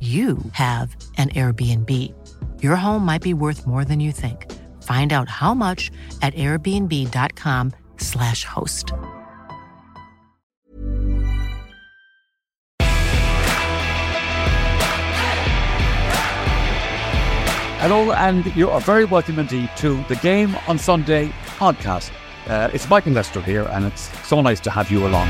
you have an Airbnb. Your home might be worth more than you think. Find out how much at airbnb.com/slash host. Hello, and you are very welcome indeed to the Game on Sunday podcast. Uh, it's Michael Lyster here, and it's so nice to have you along.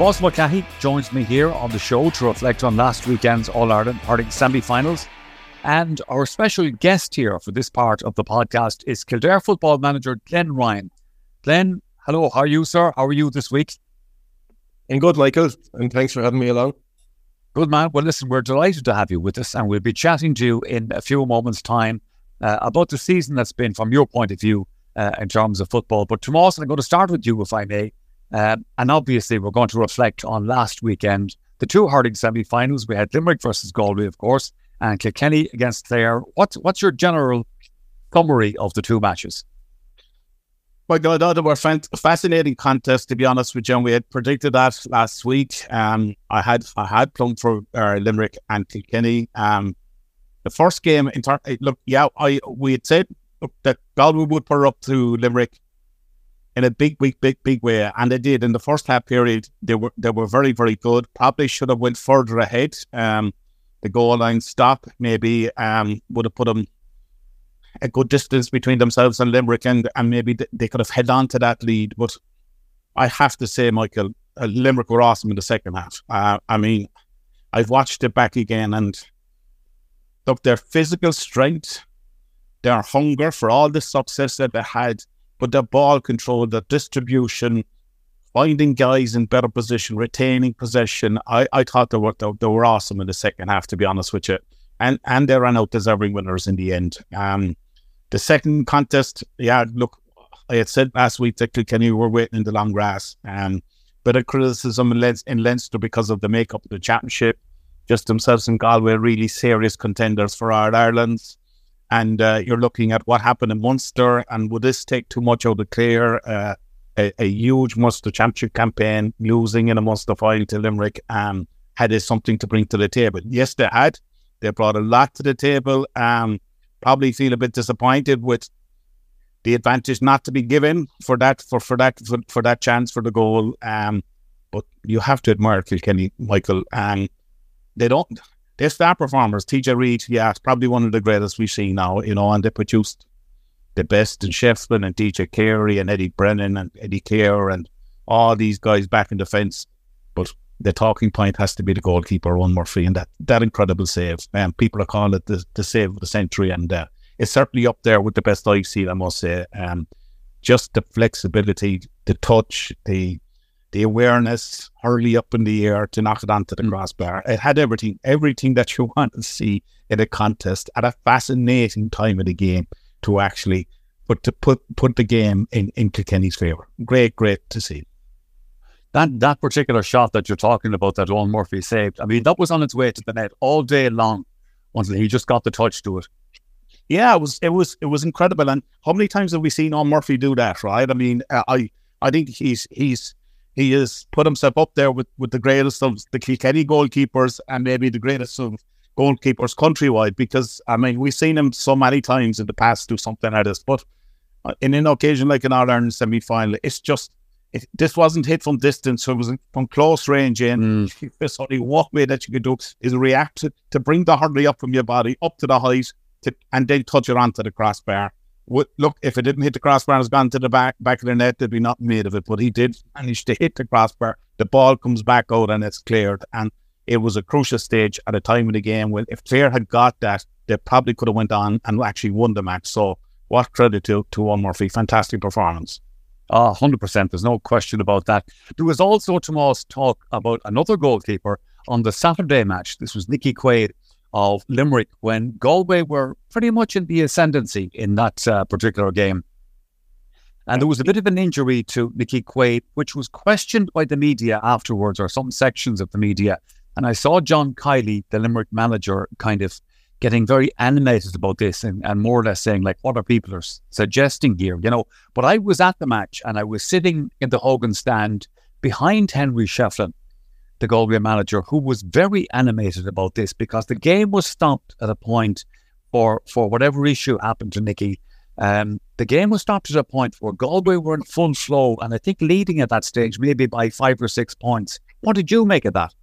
Tomas Mulcahy joins me here on the show to reflect on last weekend's All Ireland hurling semi finals. And our special guest here for this part of the podcast is Kildare football manager Glenn Ryan. Glenn, hello, how are you, sir? How are you this week? And good, Michael, and thanks for having me along. Good man. Well, listen, we're delighted to have you with us, and we'll be chatting to you in a few moments' time uh, about the season that's been from your point of view uh, in terms of football. But Tomas, I'm going to start with you, if I may. Um, and obviously, we're going to reflect on last weekend, the two hurling semi-finals. We had Limerick versus Galway, of course, and Kilkenny against Clare. What's what's your general summary of the two matches? My God, they were fascinating contests. To be honest with you, we had predicted that last week. Um, I had I had plumbed for uh, Limerick and Kilkenny. Um, the first game, in ter- look, yeah, I we had said that Galway would put up to Limerick in a big, big, big, big way, and they did. In the first half period, they were they were very, very good. Probably should have went further ahead. Um, the goal line stop maybe um, would have put them a good distance between themselves and Limerick, and, and maybe they could have held on to that lead. But I have to say, Michael, uh, Limerick were awesome in the second half. Uh, I mean, I've watched it back again, and look, their physical strength, their hunger for all the success that they had, but their ball control, their distribution, finding guys in better position, retaining possession. I, I thought they were they, were awesome in the second half, to be honest with you, and and they ran out deserving winners in the end. Um, the second contest, yeah, look, I had said last week that Kilkenny were waiting in the long grass. Um, bit of criticism in, Leinster, in Leinster because of the makeup of the championship. Just themselves and Galway really serious contenders for All Ireland. And uh, you're looking at what happened in Munster, and would this take too much out of Clare? Uh, a, a huge Munster championship campaign, losing in a Munster final to Limerick, um, had they something to bring to the table? Yes, they had. They brought a lot to the table. Um, probably feel a bit disappointed with the advantage not to be given for that for, for that for, for that chance for the goal. Um, but you have to admire Kilkenny, Michael, and they don't. They're star performers. TJ Reid, yeah, it's probably one of the greatest we've seen now. You know, and they produced the best in Shefflin and DJ Carey and Eddie Brennan and Eddie Kerr and all these guys back in defence. But the talking point has to be the goalkeeper, Eoin Murphy, and that that incredible save. Um, people are calling it the, the save of the century, and uh, it's certainly up there with the best I've seen. I must say, um, just the flexibility, the touch, the the awareness, hurley up in the air to knock it onto the mm. crossbar. It had everything, everything that you want to see in a contest at a fascinating time of the game to actually put to put put the game in in Kilkenny's favour. Great, great to see. that that particular shot that you're talking about that Eoin Murphy saved, I mean, that was on its way to the net all day long until he just got the touch to it. Yeah, it was it was it was incredible. And how many times have we seen Eoin Murphy do that? Right? I mean, I I think he's he's he has put himself up there with, with the greatest of the Kilkenny goalkeepers and maybe the greatest of goalkeepers countrywide because I mean we've seen him so many times in the past do something like this, but uh, in an occasion like an All Ireland semi final, it's just it, this wasn't hit from distance, so it was from close range in. Mm. There's only one way that you could do is react to, to bring the hurley up from your body up to the height to, and then touch it onto the crossbar. Look, if it didn't hit the crossbar and it's gone to the back back of the net, there'd be nothing made of it. But he did manage to hit the crossbar. The ball comes back out and it's cleared. And it was a crucial stage at a time in the game when if Clare had got that, they probably could have went on and actually won the match. So what credit to to Eoin Murphy. Fantastic performance. Ah, 100%. There's no question about that. There was also, Tomas, talk about another goalkeeper on the Saturday match. This was Nicky Quaid of Limerick when Galway were pretty much in the ascendancy in that uh, particular game. And there was a bit of an injury to Nicky Quaid, which was questioned by the media afterwards, or some sections of the media. And I saw John Kiely, the Limerick manager, kind of getting very animated about this and, and more or less saying, like, what are people are suggesting here, you know? But I was at the match and I was sitting in the Hogan stand behind Henry Shefflin, the Galway manager, who was very animated about this because the game was stopped at a point for for whatever issue happened to Nicky. Um, the game was stopped at a point where Galway were in full flow and I think leading at that stage, maybe by five or six points. What did you make of that?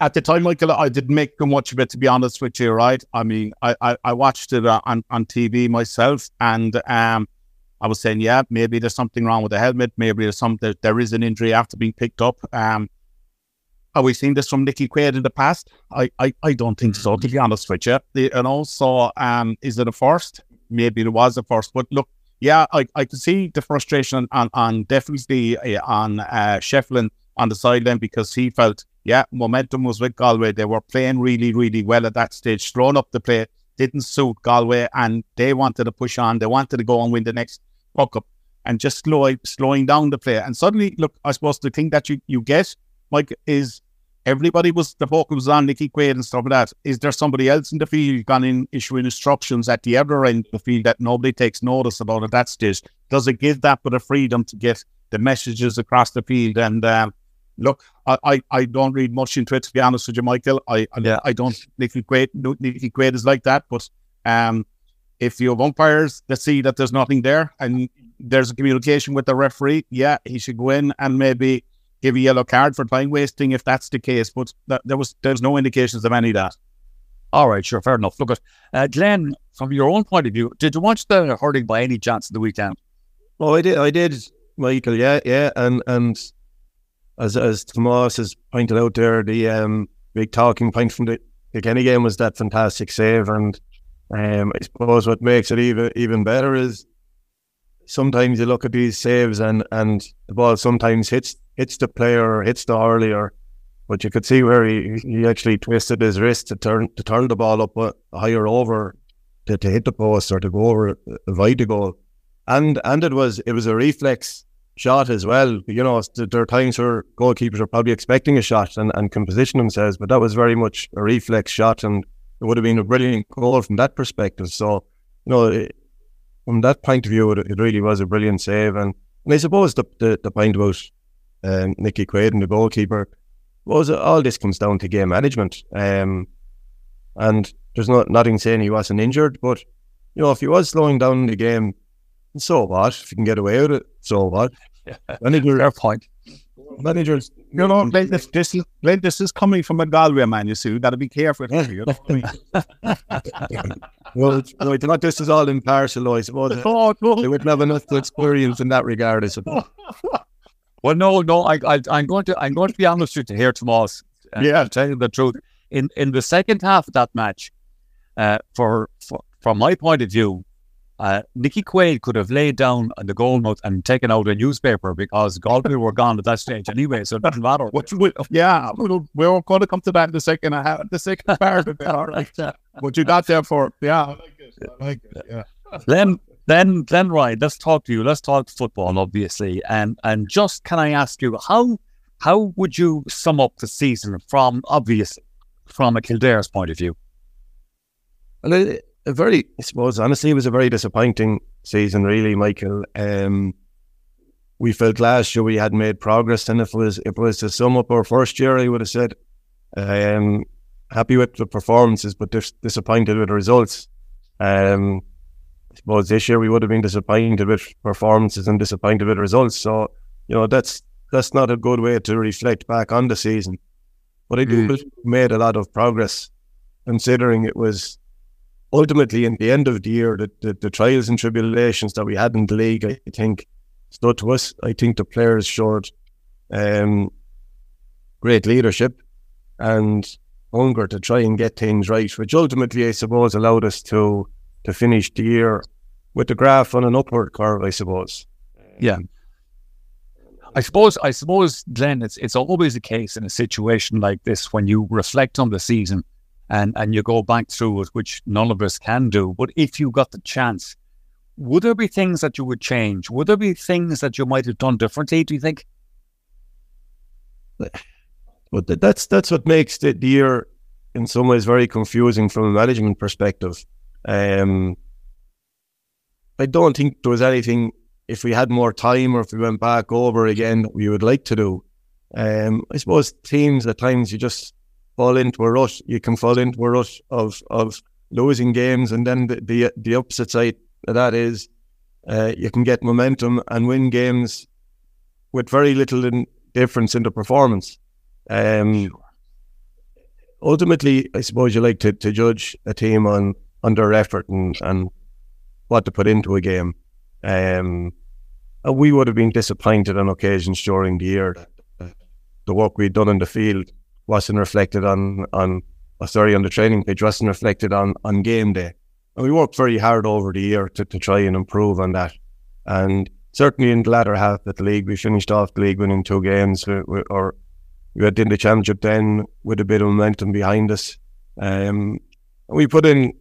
At the time, Michael, I didn't make much of it, to be honest with you, right? I mean, I, I, I watched it uh, on, on TV myself and um, I was saying, yeah, maybe there's something wrong with the helmet. Maybe there's some, there, there is an injury after being picked up. Um, have we seen this from Nicky Quaid in the past? I, I, I don't think so, to be honest with you. And also, um, is it a first? Maybe it was a first. But look, yeah, I, I can see the frustration on, on definitely uh, on uh, Shefflin on the sideline because he felt, yeah, momentum was with Galway. They were playing really, really well at that stage, throwing up the play, didn't suit Galway, and they wanted to push on. They wanted to go and win the next puck up and just slow, slowing down the play. And suddenly, look, I suppose the thing that you, you get, Mike, is everybody was the focus was on Nicky Quaid and stuff like that. Is there somebody else in the field gone in issuing instructions at the other end of the field that nobody takes notice about at that stage? Does it give that bit of freedom to get the messages across the field? And um, look, I, I, I, don't read much into it to be honest with you, Michael. I yeah. I, don't Nicky Quaid no, Nicky Quaid is like that, but um, if you have umpires that see that there's nothing there and there's a communication with the referee, yeah, he should go in and maybe give a yellow card for time wasting if that's the case. But that, there was there's no indications of any of that. All right, sure, fair enough. Look at uh, Glenn, from your own point of view, did you watch the hurling by any chance in the weekend? Oh, I did. I did, Michael. Yeah, yeah, and and as as Tomas has pointed out there, the um, big talking point from the Kenny game was that fantastic save, and um, I suppose what makes it even even better is sometimes you look at these saves and and the ball sometimes hits hits the player or hits the hurley, but you could see where he, he actually twisted his wrist to turn to turn the ball up higher over to, to hit the post or to go over uh, avoid the goal, and and it was it was a reflex shot as well. You know, there are times where goalkeepers are probably expecting a shot and, and can position themselves, but that was very much a reflex shot, and it would have been a brilliant goal from that perspective. So, you know, from that point of view, it, it, really was a brilliant save. And, and I suppose the, the, the point about um, Nicky Quaid and the goalkeeper was all this comes down to game management. Um, and there's not nothing saying he wasn't injured, but you know, if he was slowing down the game, so what? If you can get away with it, so what? Yeah. Fair point. Managers, you know, this, this, is, this is coming from a Galway man, you see. You got to be careful. Here, you know well, no, it's not this is all impartial, I suppose. Oh, no. They wouldn't have enough experience in that regard, I suppose. Well, no, no, I, I, am going to, I'm going to be honest with you here, Tomas. Uh, yeah, I'll tell you the truth. In in the second half of that match, uh, for, for from my point of view, uh, Nicky Quaid could have laid down on the goal note and taken out a newspaper because Galway were gone at that stage anyway, so it doesn't matter. we, yeah, we're going to come to that in the second half, the second part of it. All right, but you got there for yeah, I like it. I like it. Yeah. Len, Then, then, right. Let's talk to you. Let's talk football, obviously, and and just can I ask you how how would you sum up the season from obviously from a Kildare's point of view? Well, a, a very, I suppose, honestly, it was a very disappointing season, really, Michael. Um, we felt last year we had made progress, and if it was if it was to sum up our first year, I would have said, um, happy with the performances, but dis- disappointed with the results. Um, I suppose this year we would have been disappointed with performances and disappointed with results. So you know that's that's not a good way to reflect back on the season. But I do mm. made a lot of progress, considering it was ultimately in the end of the year the, the, the trials and tribulations that we had in the league. I think stood to us. I think the players showed um, great leadership and hunger to try and get things right, which ultimately, I suppose, allowed us to to finish the year with the graph on an upward curve. I suppose. Yeah. I suppose, I suppose, Glenn, it's it's always the case in a situation like this when you reflect on the season and and you go back through it, which none of us can do. But if you got the chance, would there be things that you would change? Would there be things that you might have done differently? Do you think? But that's that's what makes the, the year in some ways very confusing from a management perspective. Um, I don't think there was anything if we had more time or if we went back over again we would like to do. Um, I suppose teams at times you just fall into a rush. You can fall into a rush of of losing games, and then the the, the opposite side of that is uh, you can get momentum and win games with very little in difference in the performance. Um, ultimately, I suppose you like to, to judge a team on, their effort and, and what to put into a game. Um, we would have been disappointed on occasions during the year that the work we'd done in the field wasn't reflected on on oh, sorry on the training pitch wasn't reflected on on game day. And we worked very hard over the year to, to try and improve on that. And certainly in the latter half of the league, we finished off the league winning two games, we, we, or we had in the championship then with a bit of momentum behind us. Um, we put in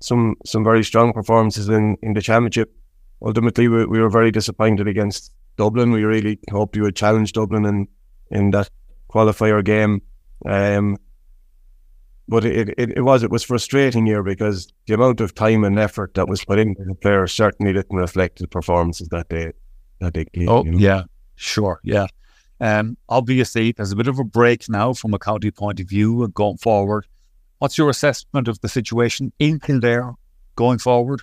some some very strong performances in, in the championship. Ultimately, we, we were very disappointed against Dublin. We really hoped we would challenge Dublin in, in that qualifier game. Um, but it, it, it was it was frustrating here because the amount of time and effort that was put into the players certainly didn't reflect the performances that they that they gave. Oh you know? yeah, sure, yeah. Um, obviously, there's a bit of a break now from a county point of view and going forward. What's your assessment of the situation in Kildare going forward?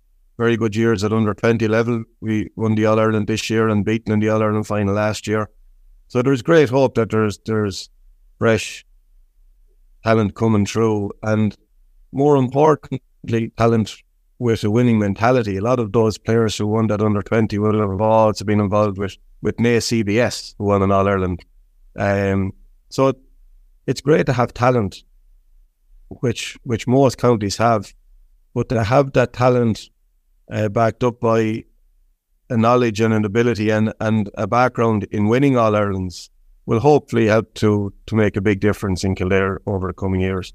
very good years at under 20 level. We won the All Ireland this year and beaten in the All Ireland final last year. So there's great hope that there's there's fresh talent coming through, and more importantly, talent with a winning mentality. A lot of those players who won that under 20 would have also been involved with with Naas CBS, who won an All Ireland. Um, so it's great to have talent, which which most counties have, but to have that talent uh, backed up by a knowledge and an ability and, and a background in winning All Irelands, will hopefully help to to make a big difference in Kildare over the coming years.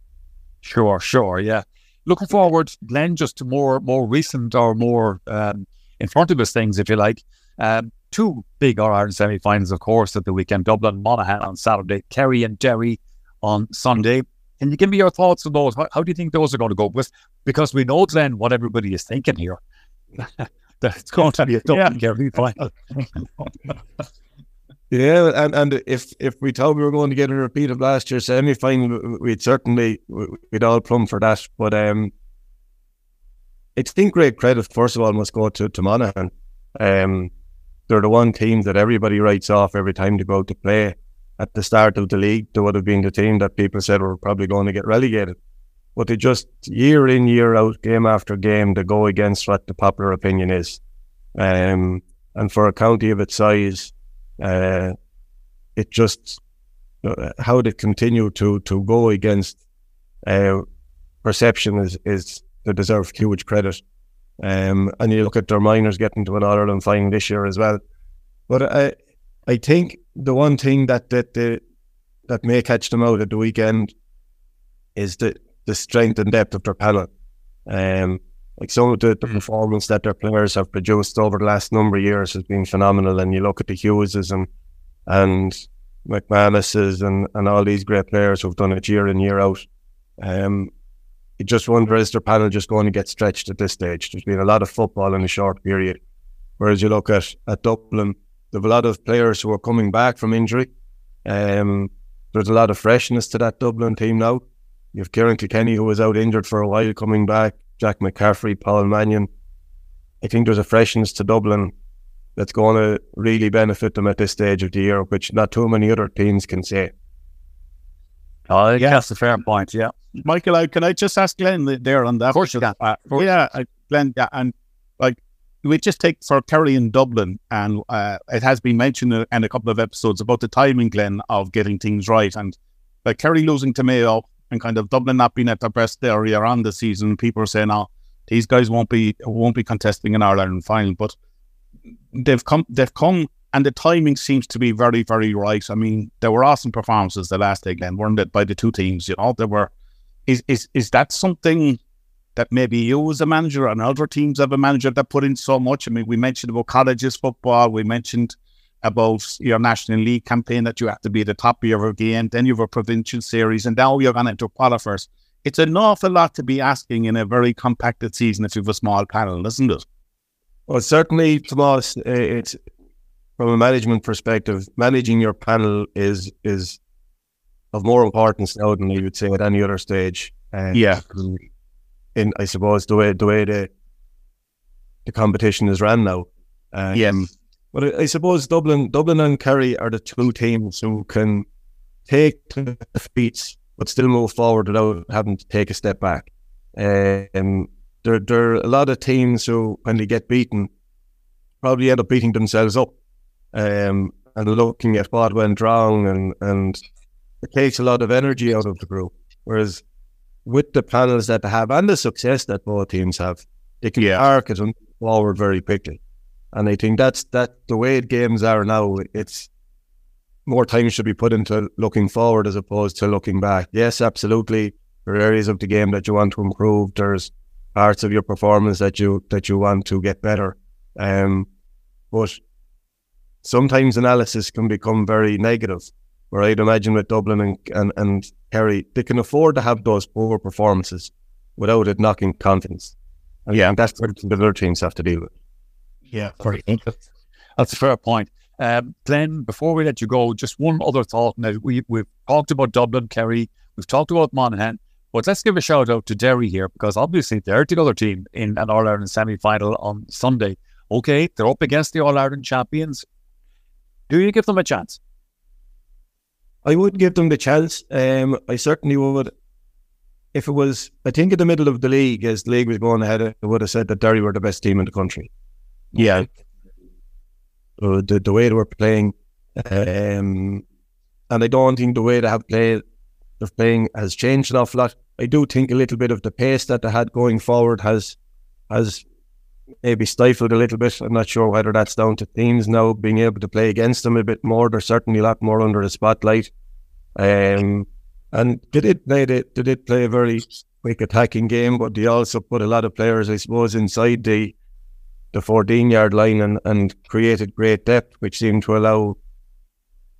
Sure, sure, yeah. Looking forward, Glenn, just to more more recent or more um, in front of us things, if you like. Um, two big All Ireland semi finals, of course, at the weekend Dublin, Monaghan on Saturday, Kerry and Derry on Sunday. Can you give me your thoughts on those? How, how do you think those are going to go? Because, because we know, Glenn, what everybody is thinking here. that it's going to be a Dublin yeah. Final. Yeah, and, and if if we thought we were going to get a repeat of last year's semi final, we'd certainly we'd all plumb for that. But um, I think great credit first of all must go to to Monaghan. Um, they're the one team that everybody writes off every time they go out to play. At the start of the league, they would have been the team that people said were probably going to get relegated. But they just year in year out, game after game, they go against what the popular opinion is. Um, and for a county of its size uh, it just uh, how they continue to to go against uh, perception is is they deserve huge credit. Um, and you look at their minors getting to an All Ireland final this year as well. But I I think the one thing that that the, that may catch them out at the weekend is the the strength and depth of their panel. Um, like some of the, the performance that their players have produced over the last number of years has been phenomenal. And you look at the Hugheses and and McManuses and, and all these great players who've done it year in, year out. Um, you just wonder is their panel just going to get stretched at this stage? There's been a lot of football in a short period. Whereas you look at, at Dublin, there's a lot of players who are coming back from injury. Um, there's a lot of freshness to that Dublin team now. You have Ciarán Kilkenny, who was out injured for a while, coming back. Jack McCaffrey, Paul Mannion. I think there's a freshness to Dublin that's going to really benefit them at this stage of the year, which not too many other teams can say. Oh, yeah. that's a fair point. Yeah, Michael, I, can I just ask Glenn there on that? Of course you can. Uh, yeah, Glenn, yeah, and like we just take for Kerry in Dublin, and uh, it has been mentioned in a couple of episodes about the timing, Glenn, of getting things right, and like Kerry losing to Mayo and kind of Dublin not being at their best area on the season, people are saying, "Oh, these guys won't be won't be contesting an Ireland final." But they've come, they've come, and the timing seems to be very, very right. I mean, there were awesome performances the last day, Glenn, weren't it, by the two teams? You know, there were. Is is is that something? That maybe you as a manager and other teams have a manager that put in so much. I mean, we mentioned about colleges football. We mentioned about your National League campaign that you have to be the top of your game. Then you have a provincial series, and now you're going into qualifiers. It's an awful lot to be asking in a very compacted season if you have a small panel, isn't it? Well, certainly, Tomas, it's from a management perspective, managing your panel is is of more importance now than you would say at any other stage. And yeah. In I suppose the way the way the the competition is ran now. Yeah. But I, I, suppose Dublin, Dublin and Kerry are the two teams who can take defeats but still move forward without having to take a step back. Um, there, there are a lot of teams who, when they get beaten, probably end up beating themselves up um, and looking at what went wrong, and, and it takes a lot of energy out of the group. Whereas with the panels that they have and the success that both teams have, they can yeah. arc it forward very quickly. And I think that's that the way games are now. It's more time should be put into looking forward as opposed to looking back. Yes, absolutely. There are areas of the game that you want to improve. There's parts of your performance that you that you want to get better. Um, but sometimes analysis can become very negative. Where I'd imagine with Dublin and, and, and Kerry, they can afford to have those poor performances without it knocking confidence. And yeah, that's what the other teams have to deal with. Yeah, very That's a fair point. Um, Glenn, before we let you go, just one other thought. Now, we, we've talked about Dublin, Kerry, we've talked about Monaghan, but let's give a shout out to Derry here because obviously they're the other team in an All Ireland semi final on Sunday. Okay, they're up against the All Ireland champions. Do you give them a chance? I would give them the chance. Um, I certainly would. If it was, I think in the middle of the league, as the league was going ahead, I would have said that Derry were the best team in the country. Yeah. Uh, the, the way they were playing. Um, and I don't think the way they have played, they're playing has changed an awful lot. I do think a little bit of the pace that they had going forward has has maybe stifled a little bit. I'm not sure whether that's down to teams now being able to play against them a bit more. They're certainly a lot more under the spotlight. Um, and they did play they, they did play a very quick attacking game, but they also put a lot of players, I suppose, inside the the 14 yard line and, and created great depth, which seemed to allow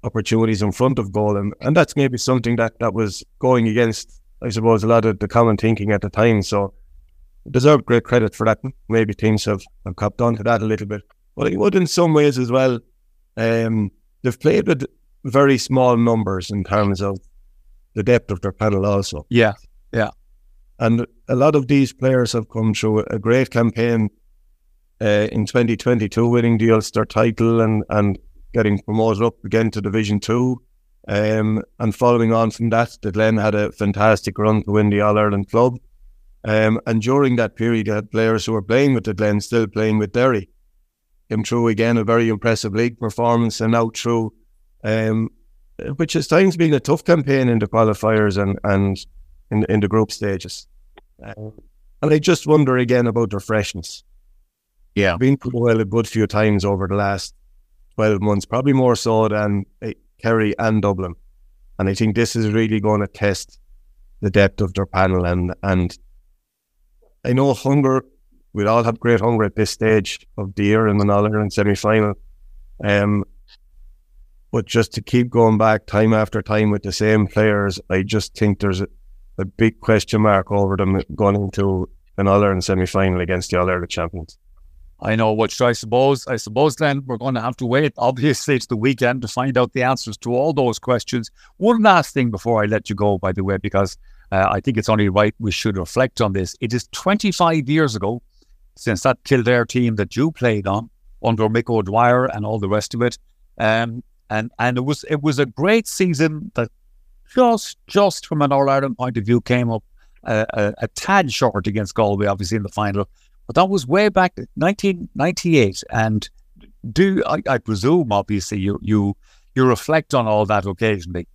opportunities in front of goal. And, and that's maybe something that, that was going against, I suppose, a lot of the common thinking at the time. So deserve great credit for that. Maybe teams have, have copped on to that a little bit. But I would in some ways as well, um, they've played with very small numbers in terms of the depth of their panel also. Yeah, yeah. And a lot of these players have come through a great campaign uh, in 2022, winning the Ulster title and, and getting promoted up again to Division 2. Um, and following on from that, the Glen had a fantastic run to win the All Ireland club. Um, and during that period, had players who were playing with the Glen still playing with Derry. Came through again a very impressive league performance and out through, um, which has times been a tough campaign in the qualifiers and, and in, in the group stages. Um, and I just wonder again about their freshness. Yeah. Been well a good few times over the last 12 months, probably more so than uh, Kerry and Dublin. And I think this is really going to test the depth of their panel. And, and I know hunger, we'd all have great hunger at this stage of the year in the All Ireland semi final. Um, but just to keep going back time after time with the same players, I just think there's a, a big question mark over them going into an All Ireland semi final against the All Ireland champions. I know, which I suppose, I suppose then we're going to have to wait. Obviously, it's the weekend to find out the answers to all those questions. One last thing before I let you go, by the way, because uh, I think it's only right we should reflect on this. It is 25 years ago since that Kildare team that you played on under Mick O'Dwyer and all the rest of it. Um, and and it was it was a great season that just just from an All Ireland point of view came up a, a, a tad short against Galway, obviously in the final. But that was way back 1998. And do I, I presume, obviously, you you you reflect on all that occasionally.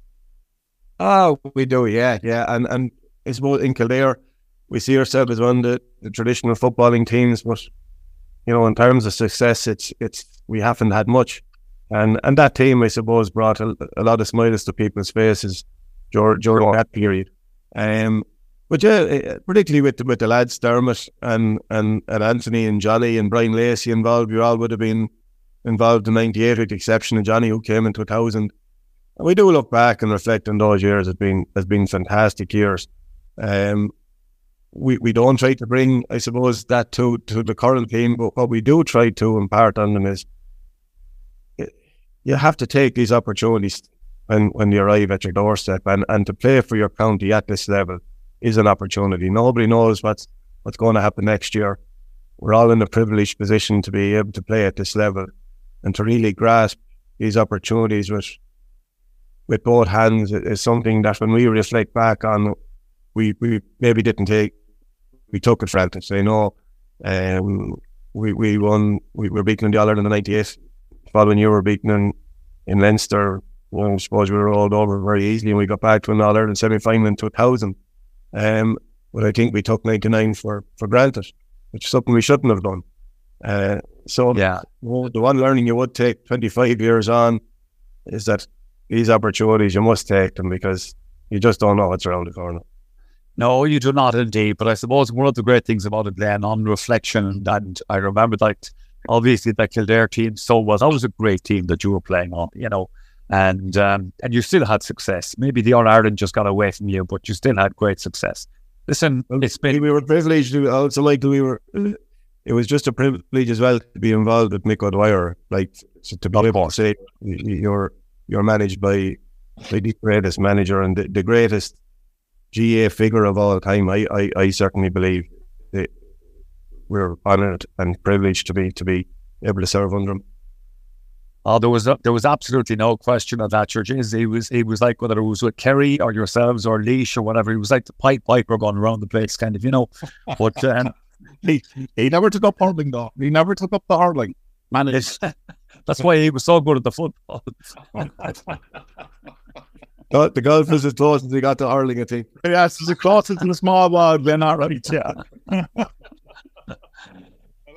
Oh, we do, yeah, yeah. And and I suppose in Kildare, we see ourselves as one of the, the traditional footballing teams, but you know, in terms of success, it's it's we haven't had much. And and that team, I suppose, brought a, a lot of smiles to people's faces during, during that period. Um, but yeah, eh, particularly with the, with the lads Dermot and, and and Anthony and Johnny and Brian Lacey involved, you all would have been involved in '98 with the exception of Johnny, who came in 2000. And we do look back and reflect on those years as being as being fantastic years. Um, we we don't try to bring, I suppose, that to to the current team, but what we do try to impart on them is eh, you have to take these opportunities when when you arrive at your doorstep and, and to play for your county at this level is an opportunity. Nobody knows what's what's going to happen next year. We're all in a privileged position to be able to play at this level and to really grasp these opportunities with with both hands is something that when we reflect back on, we, we maybe didn't take, we took it for granted. Say, no, um, we, we won, we were beaten in the Ireland in the 98. Following year, we were beaten in, in Leinster. Well, I suppose we were rolled over very easily and we got back to an All Ireland semi final in 2000. Um, but I think we took 99 for, for granted, which is something we shouldn't have done. Uh, so Yeah. well, the one learning you would take 25 years on is that these opportunities, you must take them because you just don't know what's around the corner. No, you do not indeed. But I suppose one of the great things about it, Glenn, on reflection, and I remember that obviously that Kildare team so well. That was a great team that you were playing on, you know, and um, and you still had success. Maybe the All Ireland just got away from you, but you still had great success. Listen, it's been we were privileged to also like we were it was just a privilege as well to be involved with Mick O'Dwyer. Like so to be Of able to say you're you're managed by, by the greatest manager and the, the greatest GA figure of all time. I, I, I certainly believe that we're honoured and privileged to be to be able to serve under him. Oh, there was there was absolutely no question of that, Church. He was he was like whether it was with Kerry or yourselves or Laois or whatever. He was like the pipe piper going around the place, kind of, you know. But um, He, he never took up hurling, though. He never took up the hurling. Man, that's why he was so good at the football. The golf was as close as he got to hurling, I think. yes, it's a close to the small world, Glenn, all right, yeah.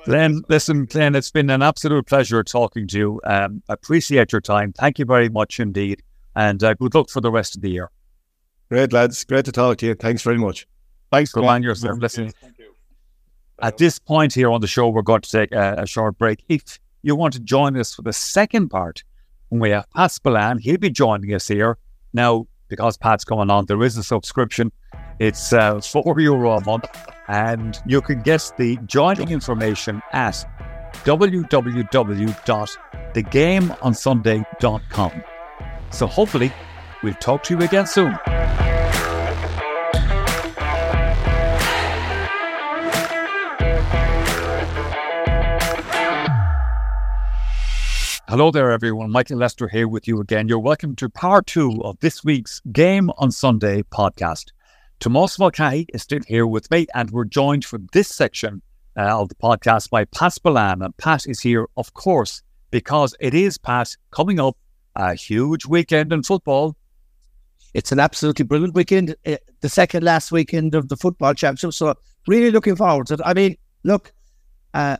Glenn, listen, Glenn, it's been an absolute pleasure talking to you. Um, appreciate your time. Thank you very much indeed, and uh, good luck for the rest of the year. Great lads, great to talk to you. Thanks very much. Thanks, Good Glenn. man yourself. Listen, At this point here on the show, we're going to take a, a short break. If you want to join us for the second part, when we have Pat Spillane, he'll be joining us here. Now, because Pat's coming on, there is a subscription. It's uh, four euro a month, and you can get the joining information at www.thegameonsunday.com. So hopefully, we'll talk to you again soon. Hello there, everyone. Michael Lyster here with you again. You're welcome to part two of this week's Game on Sunday podcast. Tomas Mulcahy is still here with me, and we're joined for this section uh, of the podcast by Pat Spillane. And Pat is here, of course, because it is, Pat, coming up a huge weekend in football. It's an absolutely brilliant weekend, uh, the second last weekend of the football championship. So, really looking forward to it. I mean, look, uh,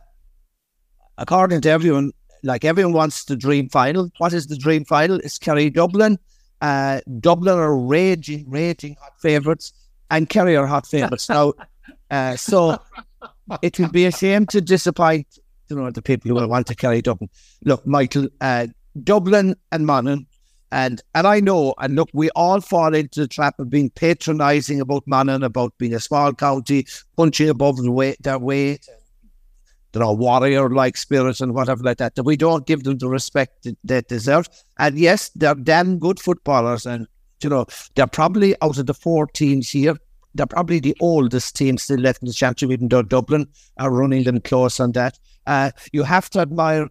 according to everyone, like everyone wants the dream final. What is the dream final? It's Kerry Dublin. Uh, Dublin are raging, raging hot favourites, and Kerry are hot favourites now. Uh, so it would be a shame to disappoint, you know, the people who want to Kerry Dublin. Look, Michael, uh, Dublin and Monaghan, and and I know, and look, we all fall into the trap of being patronising about Monaghan, about being a small county, punching above the weight, their weight, you know, warrior like spirit and whatever like that, that we don't give them the respect that they deserve. And yes, they're damn good footballers. And, you know, they're probably out of the four teams here, they're probably the oldest team still left in the championship, even though Dublin are running them close on that. Uh, you have to admire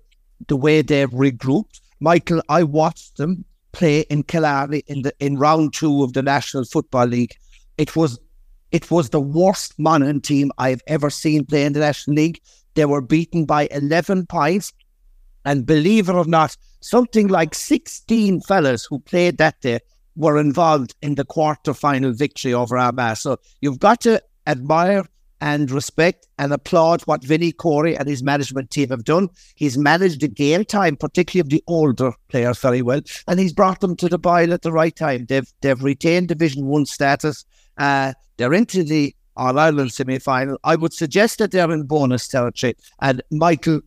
the way they've regrouped. Michael, I watched them play in Killarney in the in round two of the National Football League. It was it was the worst Monaghan team I've ever seen play in the National League. They were beaten by 11 points. And believe it or not, something like 16 fellas who played that day were involved in the quarter final victory over Armagh. So you've got to admire and respect and applaud what Vinnie Corey and his management team have done. He's managed the game time, particularly of the older players, very well, and he's brought them to the boil at the right time. They've they've retained Division One status. Uh, they're into the All Ireland semi final. I would suggest that they're in bonus territory. And Michael,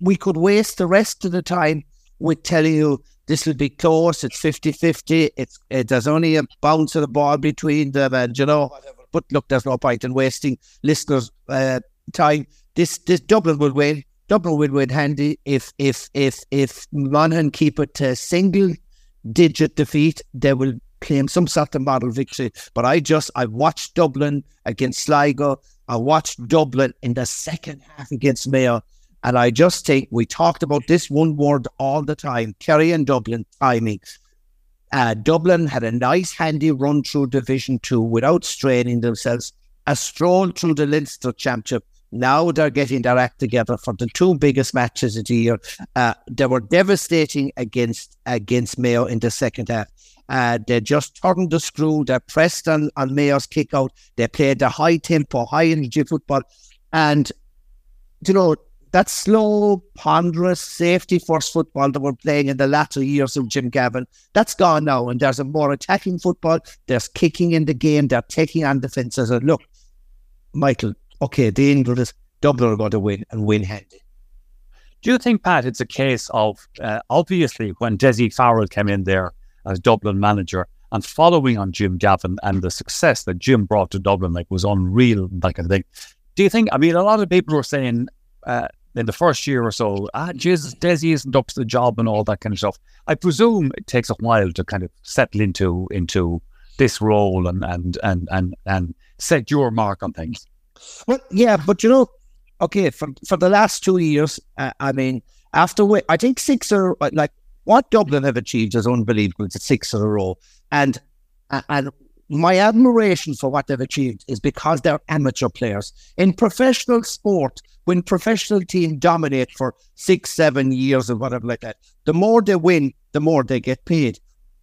we could waste the rest of the time with telling you this will be close. It's 50 50. It's, it, there's only a bounce of the ball between them, and you know, but look, there's no point in wasting listeners' uh, time. This this Dublin will win. Dublin will win handy if if if if Monaghan keep it to single digit defeat. They will claim some sort of model victory. But I just I watched Dublin against Sligo. I watched Dublin in the second half against Mayo. And I just think we talked about this one word all the time Kerry and Dublin timing. Uh, Dublin had a nice, handy run through Division Two without straining themselves. A stroll through the Leinster Championship. Now they're getting their act together for the two biggest matches of the year. Uh, they were devastating against against Mayo in the second half. Uh, they just turned the screw. They pressed on, on Mayo's kick out. They played the high tempo, high energy football. And, you know, that slow, ponderous, safety first football that we're playing in the latter years of Jim Gavin, that's gone now. And there's a more attacking football. There's kicking in the game. They're taking on defences. And look, Michael, okay, the English, Dublin are going to win and win handy. Do you think, Pat, it's a case of uh, obviously when Dessie Farrell came in there as Dublin manager and following on Jim Gavin and the success that Jim brought to Dublin, like was unreal, kind of thing. Do you think? I mean, a lot of people were saying uh, in the first year or so, ah, Jesus, Dessie isn't up to the job and all that kind of stuff. I presume it takes a while to kind of settle into into this role and and and and and set your mark on things. Well, yeah, but you know, okay, for for the last two years, uh, I mean, after we, I think six or like what Dublin have achieved is unbelievable. It's six in a row, and and my admiration for what they've achieved is because they're amateur players in professional sport. When professional teams dominate for six, seven years or whatever like that, the more they win, the more they get paid.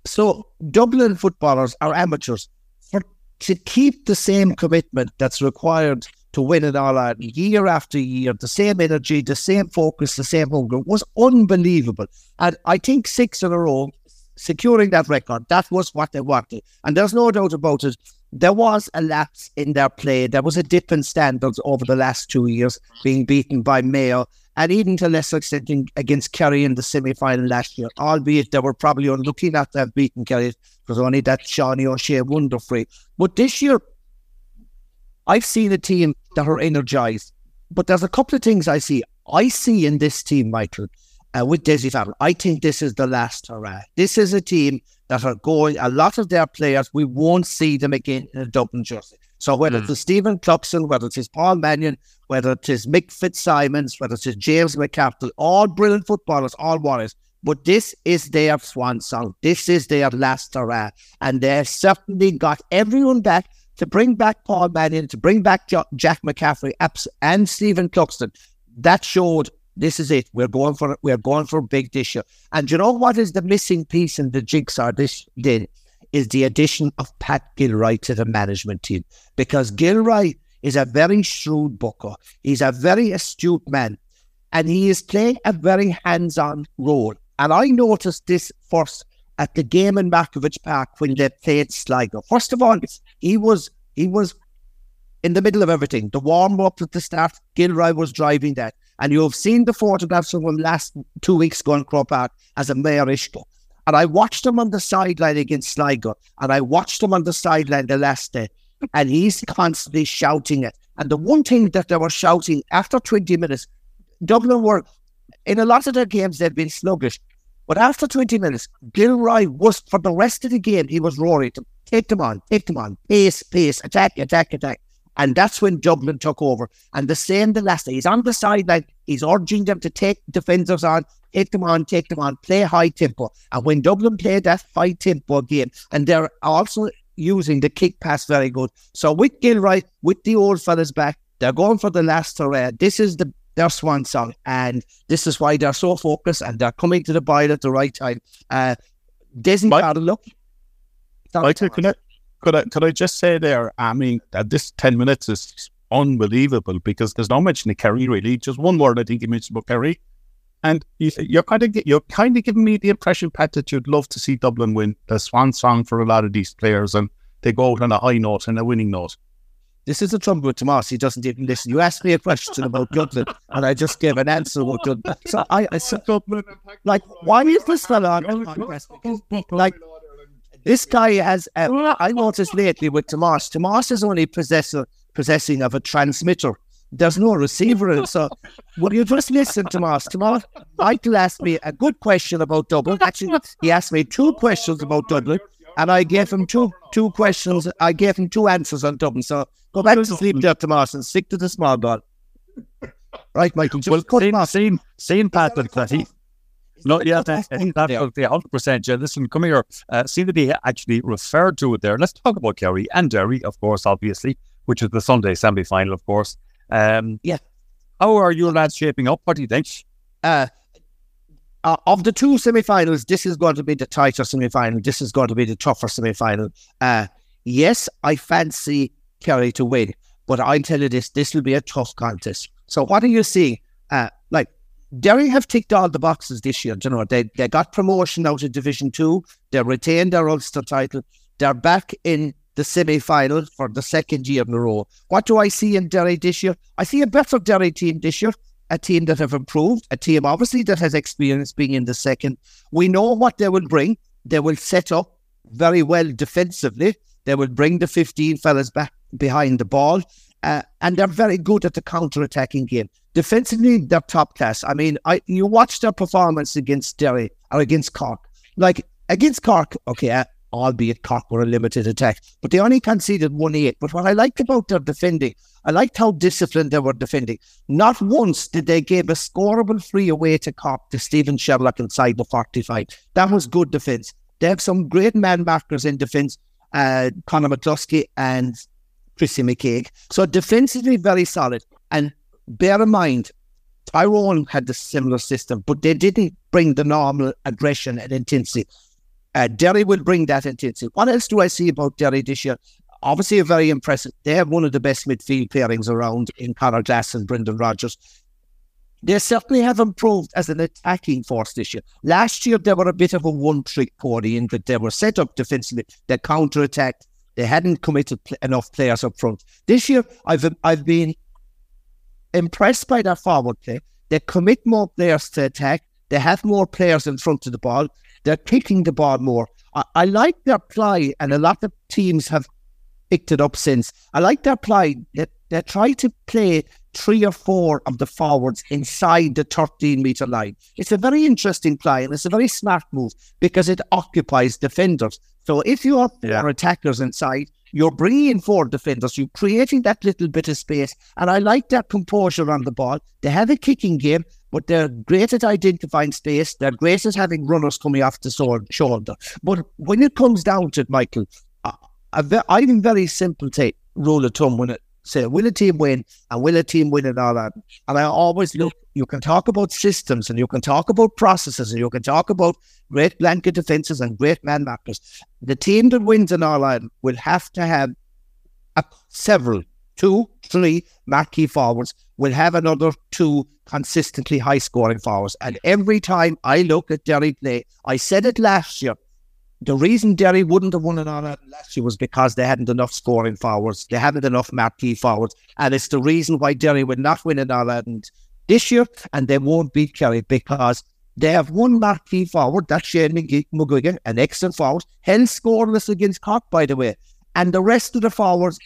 So Dublin footballers are amateurs. For to keep the same commitment that's required to win it all out year after year, the same energy, the same focus, the same hunger was unbelievable. And I think six in a row, securing that record, that was what they wanted. And there's no doubt about it. there was a lapse in their play. There was a dip in standards over the last two years, being beaten by Mayo and even to lesser extent in, against Kerry in the semi final last year, albeit they were probably unlucky not to have beaten Kerry because only that Seanie O'Shea wonder free. But this year, I've seen a team that are energized. But there's a couple of things I see. I see in this team, Michael, uh, with Dessie Farrell, I think this is the last hurrah. This is a team that are going, a lot of their players, we won't see them again in a Dublin jersey. So whether mm. it's Stephen Cluxton, whether it's Paul Mannion, whether it is Mick Fitzsimons, whether it is James McCaffrey, all brilliant footballers, all warriors. But this is their swan song. This is their last hurrah. And they have certainly got everyone back to bring back Paul Mannion, to bring back jo- Jack McCaffrey and Stephen Cluxton. That showed this is it. We're going for we're going for big this year. And you know what is the missing piece in the jigsaw this did is the addition of Pat Gilroy to the management team. Because Gilroy is a very shrewd booker. He's a very astute man. And he is playing a very hands on role. And I noticed this first at the game in Markievicz Park when they played Sligo. First of all, he was he was in the middle of everything. The warm up at the start, Gilroy was driving that. And you have seen the photographs of him last two weeks ago Croke Park as a maor uisce. And I watched him on the sideline against Sligo. And I watched him on the sideline the last day and he's constantly shouting it. And the one thing that they were shouting after 20 minutes, Dublin were, in a lot of their games, they've been sluggish. But after 20 minutes, Gilroy was, for the rest of the game, he was roaring to take them on, take them on, pace, pace, attack, attack, attack. And that's when Dublin took over. And the same the last day. He's on the sideline. He's urging them to take defenders on, take them on, take them on, play high tempo. And when Dublin played that high tempo game, and they're also using the kick pass very good. So with Gilroy, with the old fellas back, they're going for the last hurrah. This is the their swan song, and this is why they're so focused and they're coming to the bile at the right time. Uh, Disney Mike, look. Michael, could I, could I could I just say there? I mean, that this ten minutes is unbelievable because there's not much in the Kerry really. Just one word I think you mentioned about Kerry. And you, are kind of you're kind of giving me the impression, Pat, that you'd love to see Dublin win the swan song for a lot of these players, and they go out on a high note and a winning note. This is the trouble with Tomás. He doesn't even listen. You asked me a question about Dublin, and I just gave an answer about Dublin. So I, I said, like, why is this fella on Like, this guy has. Uh, I noticed lately with Tomás. Tomás is only possessor possessing of a transmitter there's no receiver. So will you just listen, Tomás? Tomás, Michael asked me a good question about Dublin. Actually, he asked me two questions about Dublin, and I gave him two two questions. I gave him two answers on Dublin. So go back to sleep there, Tomás, and stick to the small ball. Right, Michael. Just well, cut same, same, same pattern, Clatty. No, yeah, that's absolutely 100%. Yeah, listen, come here. Uh, seem to be actually referred to it there. Let's talk about Kerry and Derry, of course, obviously, which is the Sunday semi final, of course. Um, yeah. How are your lads shaping up? What do you think? Uh, uh, of the two semi-finals, this is going to be the tighter semi-final. This is going to be the tougher semi-final. Uh, yes, I fancy Kerry to win, but I tell you this: this will be a tough contest. So, what are you seeing? Uh, like Derry have ticked all the boxes this year. You know, they they got promotion out of Division Two. They retained their Ulster title. They're back in the semi final for the second year in a row. What do I see in Derry this year? I see a better Derry team this year, a team that have improved, a team obviously that has experience being in the second. We know what they will bring. They will set up very well defensively. They will bring the 15 fellas back behind the ball. Uh, and they're very good at the counter-attacking game. Defensively, they're top class. I mean, I you watch their performance against Derry or against Cork. Like against Cork, okay, uh, albeit Cork were a limited attack. But they only conceded 1 8. But what I liked about their defending, I liked how disciplined they were defending. Not once did they give a scoreable free away to Cork to Steven Sherlock inside the 45. That was good defence. They have some great man markers in defence, uh, Conor McCluskey and Chrissy McKaigue. So defensively, very solid. And bear in mind, Tyrone had the similar system, but they didn't bring the normal aggression and intensity. Uh, Derry will bring that intensity. What else do I see about Derry this year? Obviously, a very impressive. They have one of the best midfield pairings around in Conor Glass and Brendan Rodgers. They certainly have improved as an attacking force this year. Last year, they were a bit of a one trick pony in that they were set up defensively, they counter attacked, They hadn't committed pl- enough players up front. This year, I've I've been impressed by their forward play. They commit more players to attack. They have more players in front of the ball. They're kicking the ball more. I, I like their play, and a lot of teams have picked it up since. I like their play. They, they try to play three or four of the forwards inside the 13 meter line. It's a very interesting play and it's a very smart move because it occupies defenders. So if you are four attackers inside, you're bringing in four defenders, you're creating that little bit of space. And I like that composure on the ball. They have a kicking game, but they're great at identifying space. They're great at having runners coming off the sword, shoulder. But when it comes down to it, Michael, I, I, I'm very simple take, rule of thumb when it say, will a team win and will a team win and all that? And I always look, you can talk about systems and you can talk about processes and you can talk about great blanket defenses and great man markers. The team that wins in Ireland will have to have a, several, two, three marquee forwards, will have another two consistently high scoring forwards. And every time I look at Derry play, I said it last year, the reason Derry wouldn't have won an All Ireland last year was because they hadn't enough scoring forwards. They hadn't enough marquee forwards. And it's the reason why Derry would not win an All Ireland this year and they won't beat Kerry because they have one marquee forward, that's Shane McGuigan, an excellent forward, held scoreless against Cork, by the way. And the rest of the forwards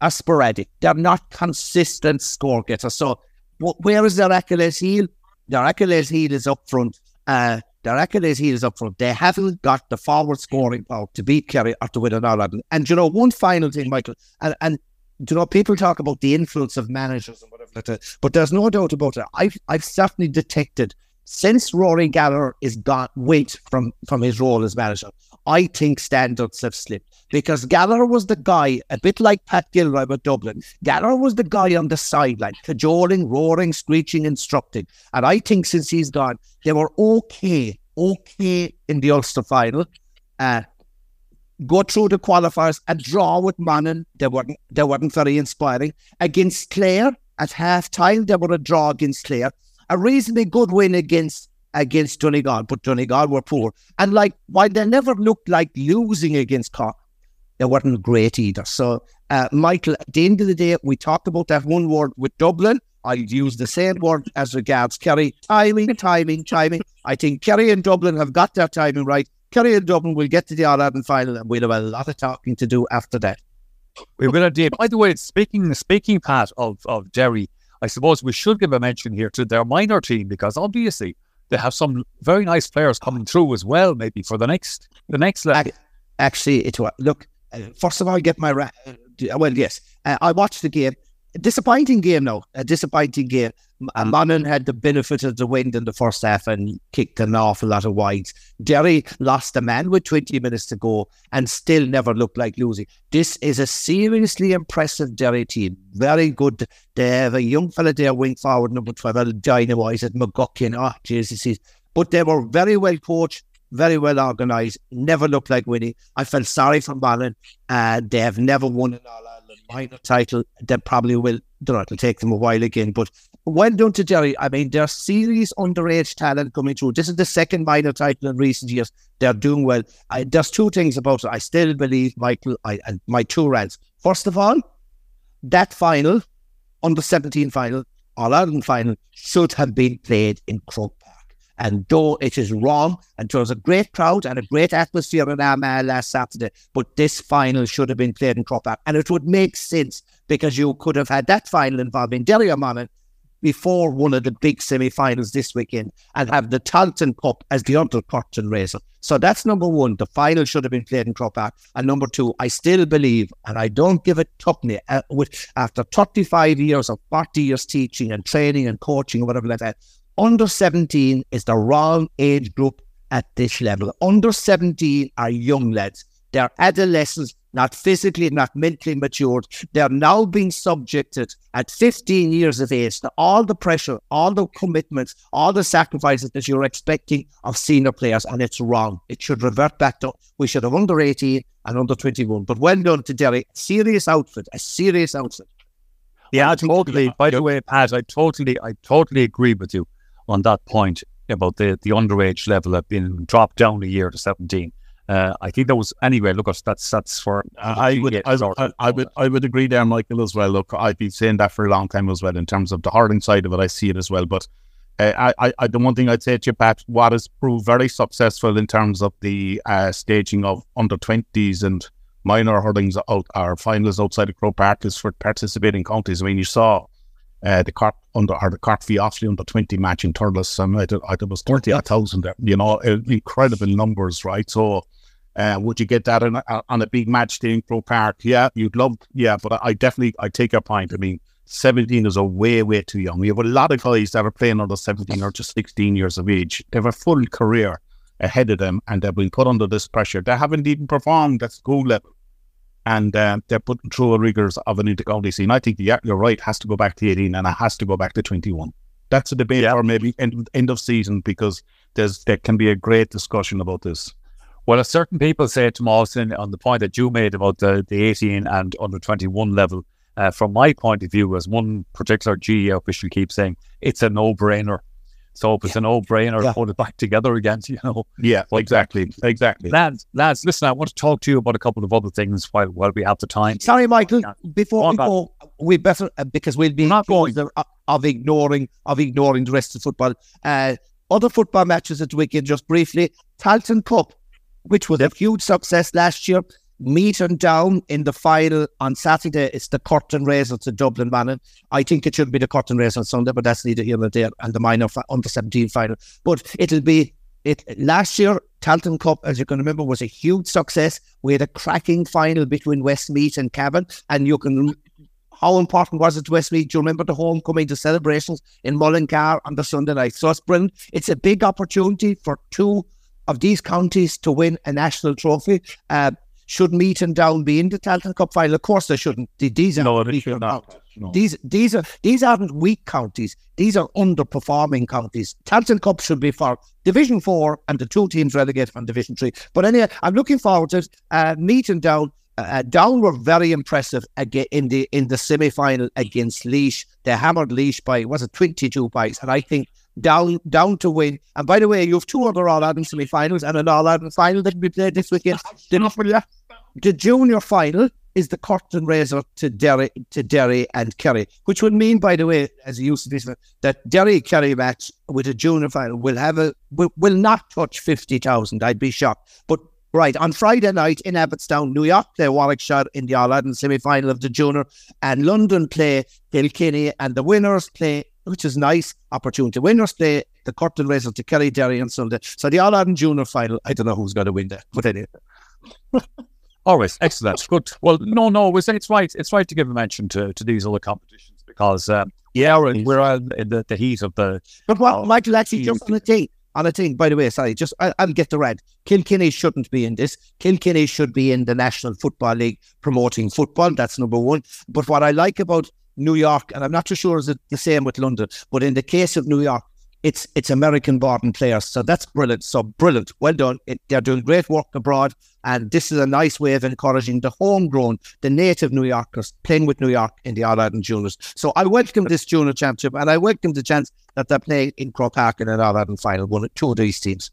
are sporadic. They're not consistent score getters. So where is their Achilles heel? Their Achilles heel is up front. Uh, their is he is up front. They haven't got the forward scoring power to beat Kerry or to win an All Ireland. And you know, one final thing, Michael, and, and you know, people talk about the influence of managers and whatever but there's no doubt about it. I've I've certainly detected since Rory Gallagher is got weight from from his role as manager, I think standards have slipped because Gallagher was the guy, a bit like Pat Gilroy with Dublin. Gallagher was the guy on the sideline, cajoling, roaring, screeching, instructing. And I think since he's gone, they were okay, okay in the Ulster final. Uh, go through the qualifiers, a draw with Monaghan. They weren't, they weren't very inspiring. Against Clare at half time, they were a draw against Clare. A reasonably good win against against Donegal, but Donegal were poor. And like, while they never looked like losing against Cork, they weren't great either. So, uh, Michael, at the end of the day, we talked about that one word with Dublin. I'd use the same word as regards Kerry. Timing, timing, timing. I think Kerry and Dublin have got their timing right. Kerry and Dublin will get to the All Ireland final, and we'll have a lot of talking to do after that. We will indeed. By the way, speaking the speaking part of of Derry, I suppose we should give a mention here to their minor team because obviously they have some very nice players coming through as well. Maybe for the next the next. Actually, it was look. Uh, first of all, get my ra- uh, well. Yes, uh, I watched the game. Disappointing game, though. A disappointing game. Monaghan had the benefit of the wind in the first half and kicked an awful lot of wides. Derry lost a man with 20 minutes to go and still never looked like losing. This is a seriously impressive Derry team. Very good. They have a young fella there, wing forward, number 12, dynamite at McGuckin. Oh, Jesus. But they were very well coached very well organised, never looked like winning. I felt sorry for Monaghan, and they have never won an All Ireland minor title. They probably will. Know, it'll take them a while again, but well done to Derry. I mean, there's serious underage talent coming through. This is the second minor title in recent years. They're doing well. I, there's two things about it. I still believe, Michael, I, and my two rants. First of all, that final, under 17 final, All Ireland final, should have been played in Croke and though it is wrong, and there was a great crowd and a great atmosphere in Armagh last Saturday, but this final should have been played in Croke Park. And it would make sense because you could have had that final involving Derry Monaghan before one of the big semi-finals this weekend and have the Tailteann Cup as the other curtain raiser. So that's number one. The final should have been played in Croke Park. And number two, I still believe, and I don't give it tuppenny, uh, after 35 years of 40 years teaching and training and coaching whatever like that, under 17 is the wrong age group at this level. Under 17 are young lads. They're adolescents, not physically, not mentally matured. They're now being subjected at 15 years of age to all the pressure, all the commitments, all the sacrifices that you're expecting of senior players, and it's wrong. It should revert back to we should have under 18 and under 21. But well done to Derry. Serious outfit, a serious outfit. Yeah, totally. By the way, Pat, I totally, I totally agree with you on that point about the, the underage level have been dropped down a year to 17. Uh, I think that was anyway. Look, that's that's for. I would, I, I, I, would, I would agree there, Michael, as well. Look, I've been saying that for a long time as well. In terms of the hurling side of it, I see it as well. But uh, I, I, the one thing I'd say to you, Pat, what has proved very successful in terms of the uh, staging of under twenties and minor hurlings out, our finals outside of Croke Park is for participating counties. I mean, you saw uh, the Cork under or the Cork v Offaly under twenty match in Thurles, and I, I, was thirty thousand. You know, incredible numbers, right? So uh, would you get that on a, on a big match day in Croke Park? Yeah, you'd love. Yeah, but I, I, definitely I take your point. I mean, seventeen is a way way too young. We have a lot of guys that are playing under seventeen or just sixteen years of age. They have a full career ahead of them, and they've been put under this pressure. They haven't even performed at school level, and uh, they're putting through the rigors of an intercounty scene. I think yeah, you're right. It has to go back to eighteen, and it has to go back to twenty-one. That's a debate yeah. for maybe end, end of season because there's there can be a great discussion about this. Well, as certain people say, to Austin, on the point that you made about the, the 18 and under 21 level, uh, from my point of view, as one particular GAA official keeps saying, it's a no brainer. So if it's yeah. a no brainer, yeah. put it back together again, you know. Yeah, but, exactly. Exactly. Lads, lads, listen, I want to talk to you about a couple of other things while, while we have the time. Sorry, Michael, before we go, we better, uh, because we'll be not going of, of ignoring of ignoring the rest of football. Uh, other football matches at the weekend, just briefly. Tailteann Cup which was a huge success last year. Meeting down in the final on Saturday. It's the curtain raiser to Dublin Monaghan. I think it should be the curtain raiser on Sunday, but that's neither here nor there. And the minor under 17 final. But it'll be it last year, Tailteann Cup, as you can remember, was a huge success. We had a cracking final between Westmeath and Cavan. And you can how important was it to Westmeath? Do you remember the homecoming, the celebrations in Mullingar on the Sunday night? So it's brilliant. It's a big opportunity for two of these counties to win a national trophy. Uh, should Meath Down be in the Tailteann Cup final? Of course they shouldn't. These are no, they should not. No. These these are these aren't weak counties. These are underperforming counties. Tailteann Cup should be for Division Four and the two teams relegated from Division Three. But anyway, I'm looking forward to it. Uh, Meath Down. Uh, Down were very impressive again in the in the semi final against Laois. They hammered Laois by was it 22 points, and I think down down to win. And by the way, you have two other All Ireland semi finals and an All Ireland final that will be played this weekend. The, the junior final is the curtain raiser to Derry to Derry and Kerry, which would mean, by the way, as you used to be, that Derry Kerry match with a junior final will have a will, will not touch fifty thousand. I'd be shocked. But right on Friday night in Abbottstown, New York, play Warwickshire in the All Ireland semi final of the junior, and London play Kilkenny, and the winners play which is nice opportunity. Winners play the curtain raiser to Kerry Derry on Sunday. So the All Ireland Junior final, I don't know who's going to win that, but anyway. Always excellent, good. Well, no, no, it's, it's right. It's right to give a mention to, to these other competitions because um, yeah, we're, we're in the, the heat of the. But what, uh, Michael, actually, just on a thing, on a thing. By the way, sorry, just I, will get the red. Kilkenny shouldn't be in this. Kilkenny should be in the National Football League promoting football. That's number one. But what I like about New York, and I'm not too sure is it the same with London, but in the case of New York, it's it's American born players, so that's brilliant. So brilliant, well done. It, they're doing great work abroad, and this is a nice way of encouraging the homegrown, the native New Yorkers playing with New York in the All Ireland Juniors. So I welcome this Junior Championship, and I welcome the chance that they're playing in Croke Park in an All Ireland final, one two of these teams.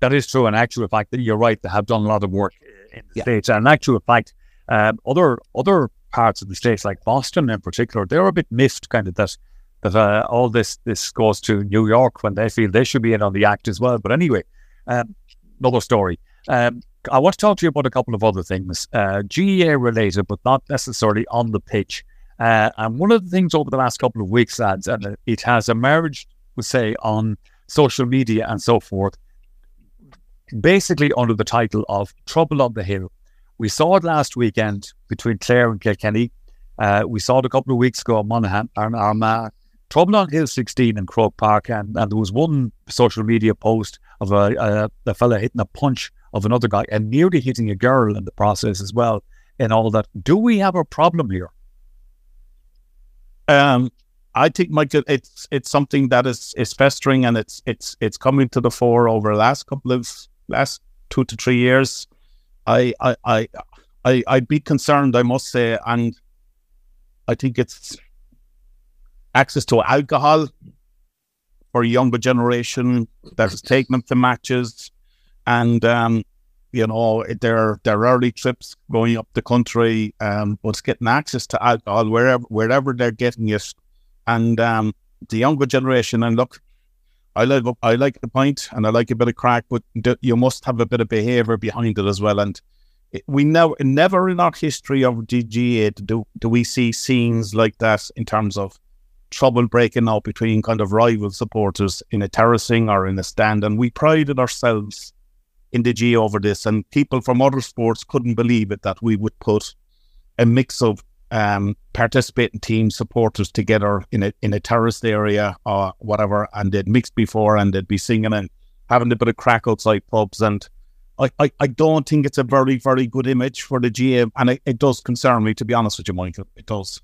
That is true. In actual fact, you're right. They have done a lot of work in the yeah. states, and in actual fact, um, other other parts of the states, like Boston in particular, they're a bit miffed, kind of that that uh, all this this goes to New York when they feel they should be in on the act as well. But anyway, um, another story. Um, I want to talk to you about a couple of other things, uh, GAA related, but not necessarily on the pitch. Uh, and one of the things over the last couple of weeks, lads, and it has emerged, we say, on social media and so forth, basically under the title of Trouble on the Hill. We saw it last weekend between Clare and Kilkenny. Uh, we saw it a couple of weeks ago Monaghan and Armagh. Trouble on Hill 16 in Croke Park. And, and there was one social media post of a, a, a fella hitting a punch of another guy and nearly hitting a girl in the process as well, and all that. Do we have a problem here? Um, I think, Michael, it's it's something that is is festering and it's it's it's coming to the fore over the last couple of last two to three years. I, I, I, I, I'd be concerned, I must say, and I think it's access to alcohol for a younger generation that is taking them to matches, and um, you know, their their early trips going up the country, um, but getting access to alcohol wherever wherever they're getting it, and um, the younger generation. And look, I like I like the pint and I like a bit of crack, but you must have a bit of behaviour behind it as well. And we never never in our history of DGA do do we see scenes like that in terms of trouble breaking out between kind of rival supporters in a terracing or in a stand, and we prided ourselves in the G over this, and people from other sports couldn't believe it that we would put a mix of um, participating team supporters together in a in a terraced area or whatever, and they'd mix before and they'd be singing and having a bit of crack outside pubs. And I, I, I don't think it's a very, very good image for the GAA, and it, it does concern me, to be honest with you, Michael. It does.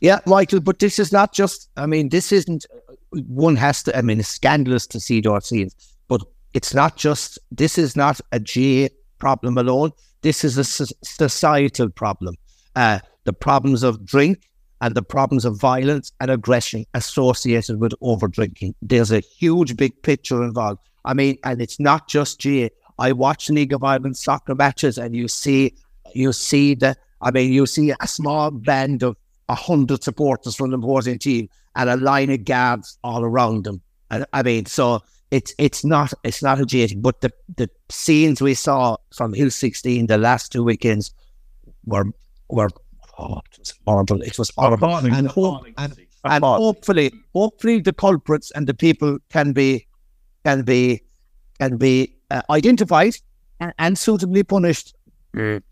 Yeah, Michael, but this is not just, I mean, this isn't, one has to, I mean, it's scandalous to see those scenes, but it's not just, this is not a GAA problem alone. This is a societal problem. Uh, the problems of drink and the problems of violence and aggression associated with over drinking. There's a huge big picture involved. I mean, and it's not just GAA. I watch League of Ireland soccer matches and you see, you see the, I mean, you see a small band of hundred supporters from the opposing team and a line of guards all around them. And I mean, so it's it's not it's not a agitating, but the the scenes we saw from Hill 16 the last two weekends were were oh, it was horrible. It was horrible, and, hope, and, and hopefully, hopefully, the culprits and the people can be can be can be uh, identified and, and, suitably punished. Mm.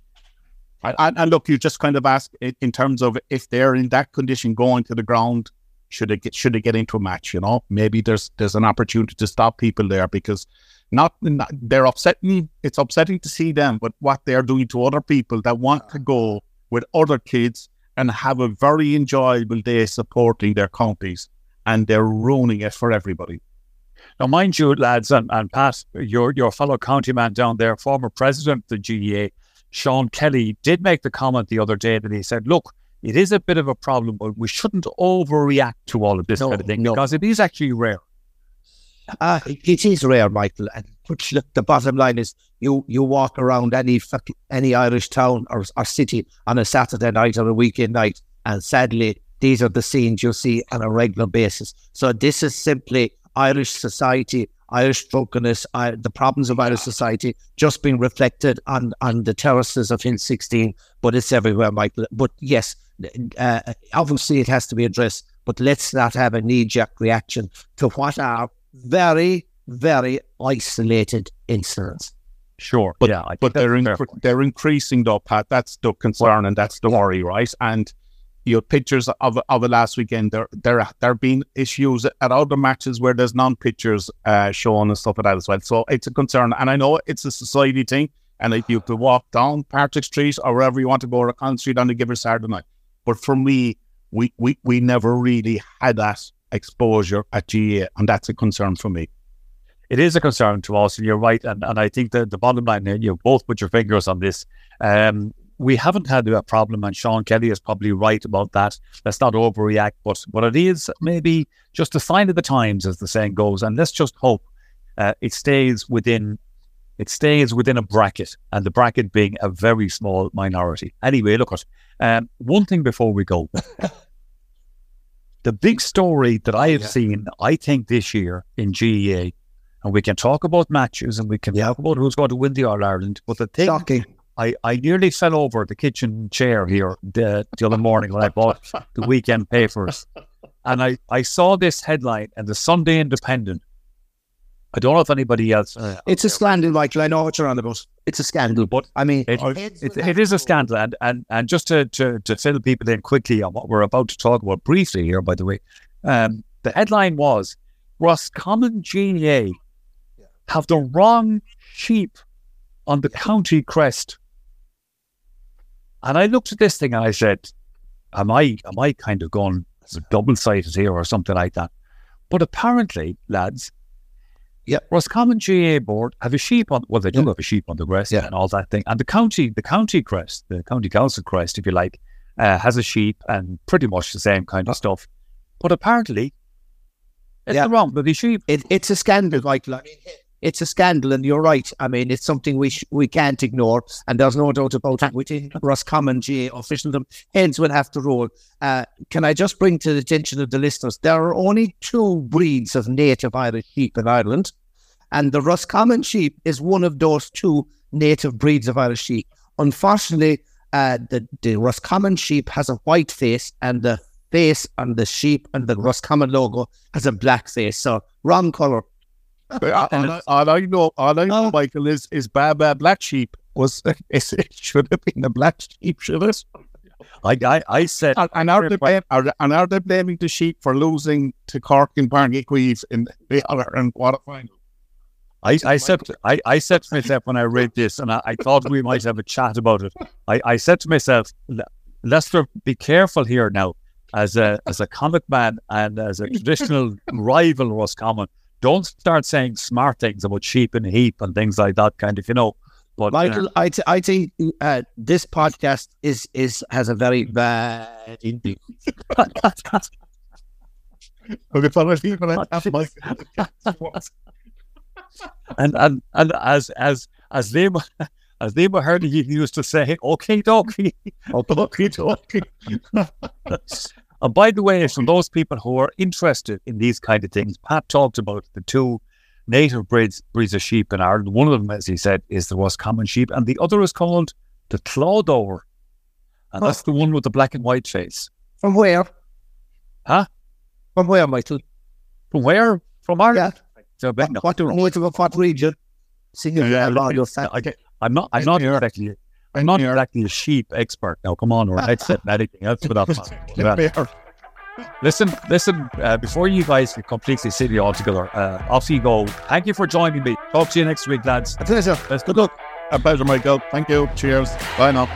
And, and, look, you just kind of ask in terms of if they're in that condition going to the ground, should it get should it get into a match? You know, maybe there's there's an opportunity to stop people there because not, not they're upsetting. It's upsetting to see them, but what they're doing to other people that want to go with other kids and have a very enjoyable day supporting their counties, and they're ruining it for everybody. Now, mind you, lads, and, and Pat, your your fellow county man down there, former president of the GAA, Sean Kelly, did make the comment the other day that he said, "Look, it is a bit of a problem, but we shouldn't overreact to all of this no, kind of thing no. because it is actually rare." Uh, it is rare, Michael. And but look, the bottom line is you you walk around any any Irish town or, or city on a Saturday night or a weekend night, and sadly, these are the scenes you see on a regular basis. So this is simply Irish society, Irish drunkenness, uh, the problems of Irish society just being reflected on on the terraces of Hill 16, but it's everywhere, Michael. But yes, uh, obviously it has to be addressed, but let's not have a knee jerk reaction to what are very, very isolated incidents. Sure. But, yeah, but they're they're increasing though, Pat. That's the concern and that's the worry, right? And your pictures of of the last weekend, there there there have been issues at other matches where there's non pictures uh, shown and stuff like that as well. So it's a concern, and I know it's a society thing. And if you could walk down Patrick Street or wherever you want to go, or a Con Street on the Giver Saturday night, but for me, we we we never really had that exposure at GAA, and that's a concern for me. It is a concern to us, and you're right. And, and I think that the bottom line, you both put your fingers on this. Um, we haven't had a problem, and Sean Kelly is probably right about that. Let's not overreact, but what it is maybe just a sign of the times, as the saying goes, and let's just hope uh, it stays within it stays within a bracket, and the bracket being a very small minority. Anyway, look at um, one thing before we go. the big story that I have yeah. seen, I think, this year in GAA, and we can talk about matches and we can yeah. talk about who's going to win the All Ireland, but the thing Shocking. I, I nearly fell over the kitchen chair here the, the other morning when I bought the weekend papers. And I, I saw this headline in the Sunday Independent I don't know if anybody else. Uh, it's a scandal, Michael. I know what you're on about. It's a scandal, but I mean, it, it, it is a scandal. And, and, and just to, to, to fill people in quickly on what we're about to talk about briefly here, by the way, um, the headline was Roscommon GAA have the wrong sheep on the county crest. And I looked at this thing and I said, Am I am I kind of going double sided here or something like that? But apparently, lads, yeah. Roscommon GAA board have a sheep on well they do have a sheep on the crest yeah. and all that thing. And the county the county crest, the county council crest, if you like, uh, has a sheep and pretty much the same kind of stuff. But apparently it's yeah. the wrong bloody sheep. It, it's a scandal, Michael. I mean, it's a scandal, and you're right. I mean, it's something we sh- we can't ignore, and there's no doubt about it. Within Roscommon GAA officialdom, heads will have to roll. Uh, can I just bring to the attention of the listeners? There are only two breeds of native Irish sheep in Ireland, and the Roscommon sheep is one of those two native breeds of Irish sheep. Unfortunately, uh, the the Roscommon sheep has a white face, and the face on the sheep and the Roscommon logo has a black face. So wrong color. But all, I, all I know, all I know, oh. Michael, is is Baba Black Sheep was it should have been the black sheep, should it? I, I, I said, And, and are they blame, are, and are they blaming the sheep for losing to Cork and Barney in the other and quarterfinal? I, I said, I, I said to myself when I read this, and I, I thought we might have a chat about it. I, I said to myself, Lyster, be careful here now. As a as a comic man and as a traditional rival Roscommon, don't start saying smart things about sheep and heap and things like that, kind of, you know. But uh, Michael, I, th- I think uh, this podcast is is has a very bad indeed. Okay, fine, I'll leave it at that, Michael. and and and as as as they as they were heard, he used to say, "Okay, dokie." Okay, okay. And by the way, for those people who are interested in these kind of things, Pat talked about the two native breeds breeds of sheep in Ireland. One of them, as he said, is the Roscommon sheep, and the other is called the Clodagh, and that's the one with the black and white face. From where? Huh? From where, Michael? From where? From Ireland. So, but no, What, what, what, what region? Singing Yeah, yeah, your no, I, I'm not. I'm not exactly. I'm not exactly a sheep expert. Now, come on, or I'd said anything else matter. Listen, listen. Uh, before you guys completely completely silly altogether, uh, off you go. Thank you for joining me. Talk to you next week, lads. A pleasure. Let's Good luck. A pleasure, Michael. Thank you. Cheers. Bye now.